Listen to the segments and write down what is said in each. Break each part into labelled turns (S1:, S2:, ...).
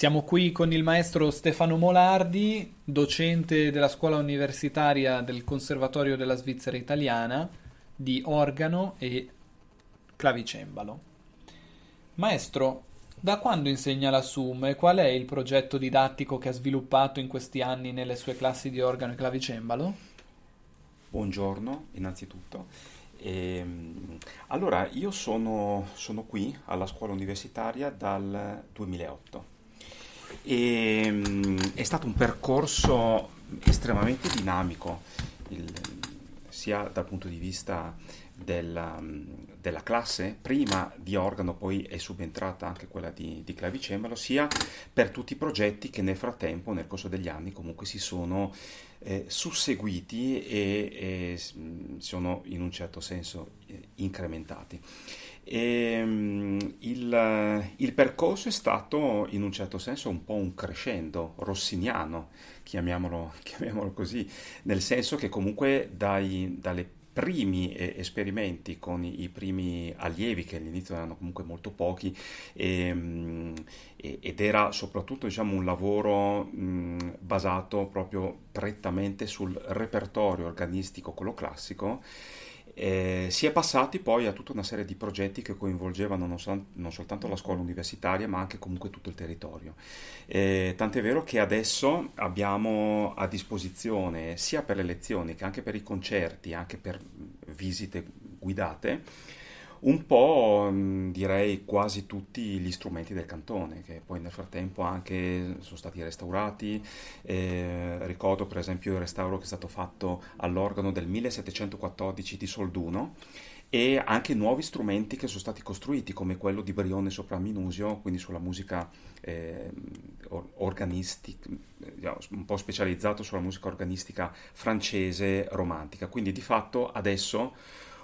S1: Siamo qui con il maestro Stefano Molardi, docente della scuola universitaria del Conservatorio della Svizzera Italiana di organo e clavicembalo. Maestro, da quando insegna la SUM e qual è il progetto didattico che ha sviluppato in questi anni nelle sue classi di organo e clavicembalo?
S2: Buongiorno, innanzitutto. E, allora, io sono, sono qui alla scuola universitaria dal 2008 e, um, è stato un percorso estremamente dinamico, il, sia dal punto di vista della, della, classe, prima di organo, poi è subentrata anche quella di, di, clavicembalo, sia per tutti i progetti che nel frattempo, nel corso degli anni, comunque si sono eh, susseguiti e, e, sono in un certo senso eh, incrementati. E, um, il, il, percorso è stato in un certo senso un po' un crescendo rossiniano, chiamiamolo, chiamiamolo così, nel senso che comunque dai, dalle primi eh, esperimenti con i, primi allievi che all'inizio erano comunque molto pochi e, mh, ed era soprattutto diciamo, un lavoro basato proprio prettamente sul repertorio organistico, quello classico eh, si è passati poi a tutta una serie di progetti che coinvolgevano non, so, non soltanto la scuola universitaria ma anche comunque tutto il territorio. Eh, tant'è vero che adesso abbiamo a disposizione sia per le lezioni che anche per i concerti, anche per visite guidate, un po' mm, direi quasi tutti gli strumenti del cantone che poi nel frattempo anche sono stati restaurati. Eh, ricordo per esempio il restauro che è stato fatto all'organo del 1714 di Solduno e anche nuovi strumenti che sono stati costruiti come quello di Brione sopra Minusio quindi sulla musica eh, organistica eh, un po' specializzato sulla musica organistica francese romantica. Quindi di fatto adesso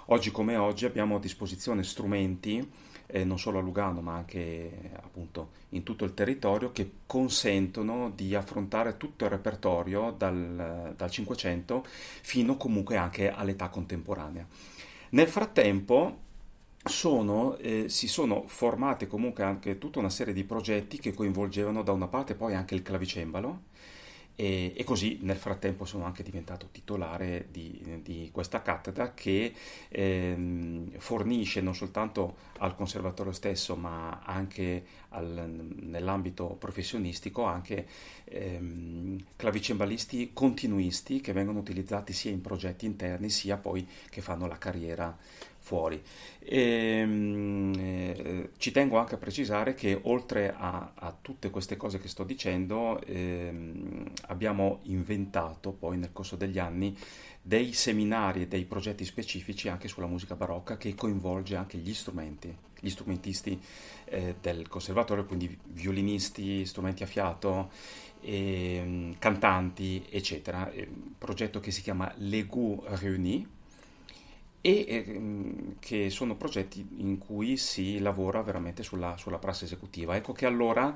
S2: Oggi come oggi abbiamo a disposizione strumenti, eh, non solo a Lugano ma anche appunto in tutto il territorio, che consentono di affrontare tutto il repertorio dal, 500 fino comunque anche all'età contemporanea. Nel frattempo sono, eh, si sono formate comunque anche tutta una serie di progetti che coinvolgevano da una parte poi anche il clavicembalo, e, e, così nel frattempo sono anche diventato titolare di, di questa cattedra che ehm, fornisce non soltanto al conservatorio stesso ma anche al, nell'ambito professionistico anche ehm, clavicembalisti continuisti che vengono utilizzati sia in progetti interni sia poi che fanno la carriera fuori. E, ehm, eh, ci tengo anche a precisare che oltre a, a tutte queste cose che sto dicendo eh, abbiamo inventato poi nel corso degli anni dei seminari e dei progetti specifici anche sulla musica barocca che coinvolge anche gli strumenti, gli strumentisti eh, del conservatorio, quindi violinisti, strumenti a fiato, e, cantanti, eccetera. Un progetto che si chiama Legu Réunis e eh, che sono progetti in cui si lavora veramente sulla, sulla prassi esecutiva. Ecco che allora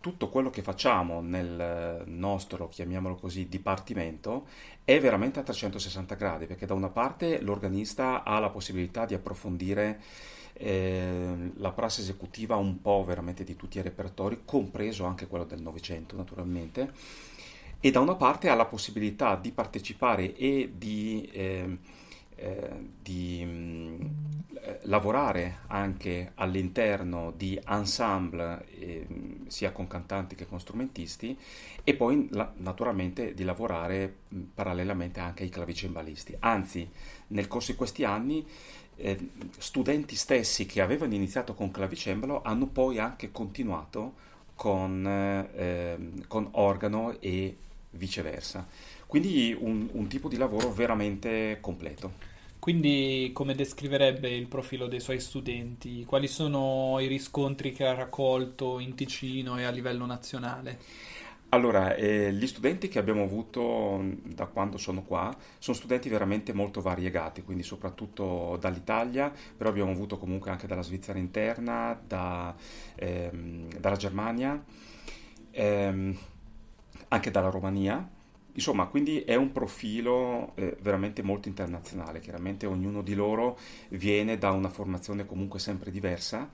S2: tutto quello che facciamo nel nostro, chiamiamolo così, dipartimento è veramente a 360 gradi, perché da una parte l'organista ha la possibilità di approfondire eh, la prassi esecutiva un po' veramente di tutti i repertori, compreso anche quello del Novecento naturalmente, e da una parte ha la possibilità di partecipare e di... Eh, eh, di mh, eh, lavorare anche all'interno di ensemble eh, sia con cantanti che con strumentisti e poi la, naturalmente di lavorare mh, parallelamente anche ai clavicembalisti. Anzi, nel corso di questi anni eh, studenti stessi che avevano iniziato con clavicembalo hanno poi anche continuato con, eh, con organo e viceversa. Quindi un, un tipo di lavoro veramente completo.
S1: Quindi come descriverebbe il profilo dei suoi studenti? Quali sono i riscontri che ha raccolto in Ticino e a livello nazionale?
S2: Allora, eh, gli studenti che abbiamo avuto da quando sono qua sono studenti veramente molto variegati, quindi soprattutto dall'Italia, però abbiamo avuto comunque anche dalla Svizzera interna, da, ehm, dalla Germania, ehm, anche dalla Romania Insomma, quindi è un profilo eh, veramente molto internazionale, chiaramente ognuno di loro viene da una formazione comunque sempre diversa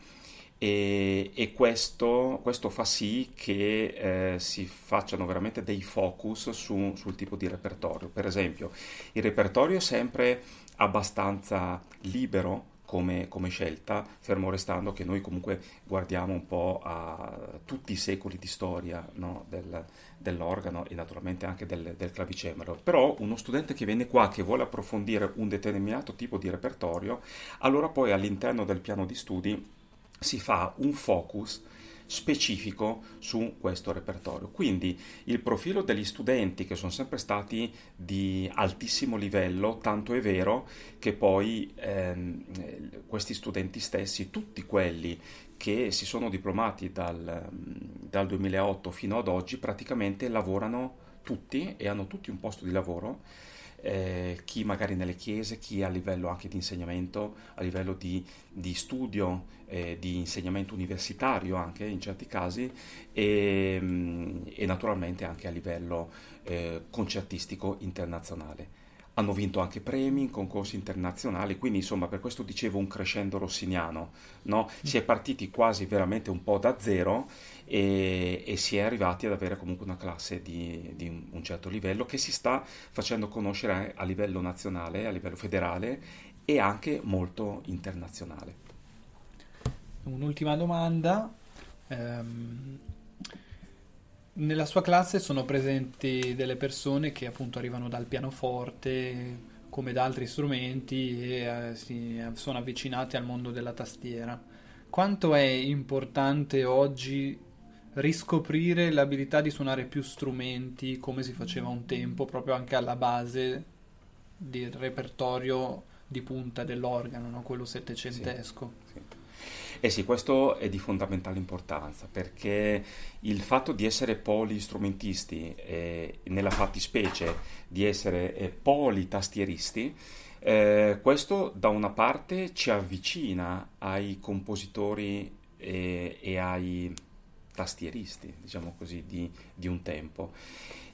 S2: e, e questo, questo, fa sì che eh, si facciano veramente dei focus su, sul tipo di repertorio. Per esempio, il repertorio è sempre abbastanza libero come, come, scelta, fermo restando che noi comunque guardiamo un po' a tutti i secoli di storia no, del, dell'organo e naturalmente anche del, del, clavicembalo. Però uno studente che viene qua, che vuole approfondire un determinato tipo di repertorio, allora poi all'interno del piano di studi si fa un focus specifico su questo repertorio. Quindi il profilo degli studenti che sono sempre stati di altissimo livello, tanto è vero che poi ehm, questi studenti stessi, tutti quelli che si sono diplomati dal, dal 2008 fino ad oggi, praticamente lavorano tutti e hanno tutti un posto di lavoro eh, chi magari nelle chiese, chi a livello anche di insegnamento, a livello di, di studio, eh, di insegnamento universitario anche in certi casi e, mm, e naturalmente anche a livello eh, concertistico internazionale hanno vinto anche premi in concorsi internazionali, quindi insomma per questo dicevo un crescendo rossiniano, no? si è partiti quasi veramente un po' da zero e, e si è arrivati ad avere comunque una classe di, di, un certo livello che si sta facendo conoscere a livello nazionale, a livello federale e anche molto internazionale.
S1: Un'ultima domanda. Um nella sua classe sono presenti delle persone che appunto arrivano dal pianoforte come da altri strumenti e eh, si sono avvicinate al mondo della tastiera. Quanto è importante oggi riscoprire l'abilità di suonare più strumenti come si faceva un tempo, proprio anche alla base del repertorio di punta dell'organo, no? quello settecentesco?
S2: Sì, sì. Eh sì, questo è di fondamentale importanza perché il fatto di essere polistrumentisti e nella fattispecie di essere eh, politastieristi, eh, questo da una parte ci avvicina ai compositori e, e ai tastieristi, diciamo così, di, di un tempo.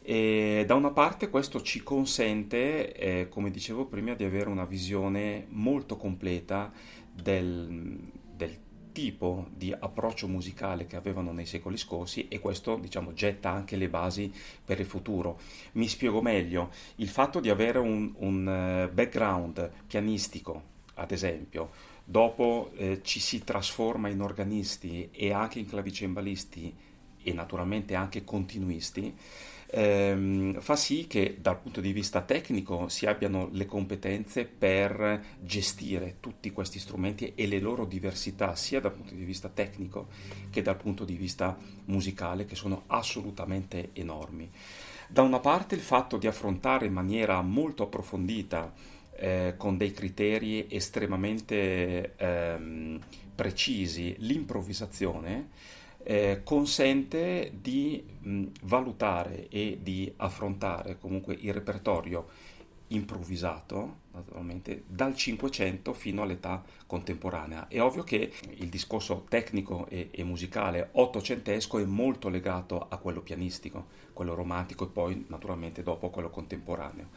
S2: E da una parte questo ci consente, eh, come dicevo prima, di avere una visione molto completa del, del tipo di approccio musicale che avevano nei secoli scorsi e questo diciamo getta anche le basi per il futuro. Mi spiego meglio, il fatto di avere un, un eh, background pianistico, ad esempio, dopo eh, ci si trasforma in organisti e anche in clavicembalisti e naturalmente anche continuisti, ehm, fa sì che dal punto di vista tecnico si abbiano le competenze per gestire tutti questi strumenti e le loro diversità, sia dal punto di vista tecnico che dal punto di vista musicale, che sono assolutamente enormi. Da una parte il fatto di affrontare in maniera molto approfondita, eh, con dei criteri estremamente ehm, precisi, l'improvvisazione, eh, consente di mh, valutare e di affrontare comunque il repertorio improvvisato, naturalmente, dal 500 fino all'età contemporanea. È ovvio che il discorso tecnico e, e, musicale ottocentesco è molto legato a quello pianistico, quello romantico e poi naturalmente dopo quello contemporaneo.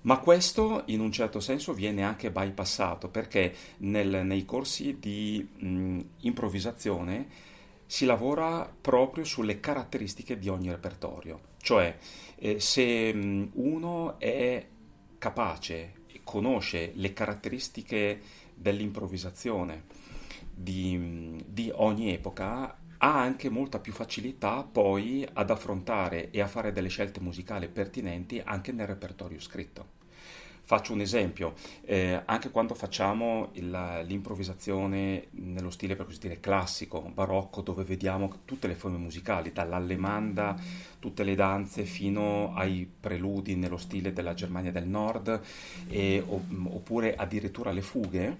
S2: Ma questo in un certo senso viene anche bypassato perché nel, nei corsi di mh, improvvisazione si lavora proprio sulle caratteristiche di ogni repertorio, cioè eh, se mh, uno è capace e conosce le caratteristiche dell'improvvisazione di, di ogni epoca, ha anche molta più facilità poi ad affrontare e a fare delle scelte musicali pertinenti anche nel repertorio scritto. Faccio un esempio, eh, anche quando facciamo il, l'improvvisazione nello stile per così dire classico, barocco, dove vediamo tutte le forme musicali, dall'allemanda, tutte le danze, fino ai preludi nello stile della Germania del Nord, e, oppure addirittura le fughe,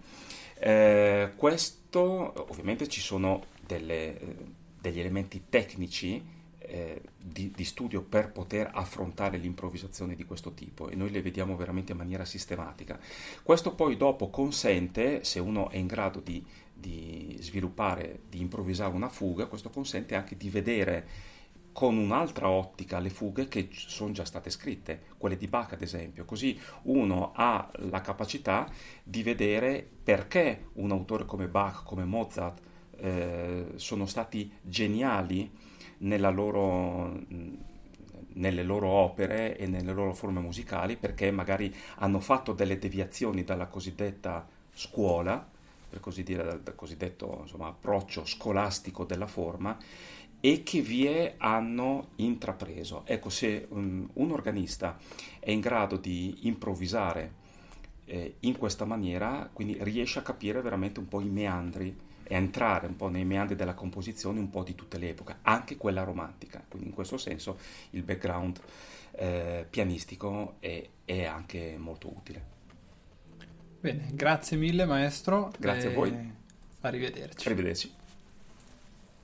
S2: eh, questo ovviamente ci sono delle, degli elementi tecnici eh, di, di, studio per poter affrontare l'improvvisazione di questo tipo e noi le vediamo veramente in maniera sistematica. Questo poi dopo consente, se uno è in grado di, di sviluppare, di improvvisare una fuga, questo consente anche di vedere con un'altra ottica le fughe che sono già state scritte, quelle di Bach ad esempio, così uno ha la capacità di vedere perché un autore come Bach, come Mozart, eh, sono stati geniali loro, nelle loro opere e nelle loro forme musicali perché magari hanno fatto delle deviazioni dalla cosiddetta scuola, per così dire, dal, dal cosiddetto insomma, approccio scolastico della forma e che vie hanno intrapreso. Ecco, se um, un organista è in grado di improvvisare eh, in questa maniera, quindi riesce a capire veramente un po' i meandri e entrare un po' nei meandri della composizione un po' di tutte le epoche, anche quella romantica. Quindi in questo senso il background eh, pianistico è, è, anche molto utile.
S1: Bene, grazie mille maestro.
S2: Grazie a voi.
S1: Arrivederci.
S2: Arrivederci.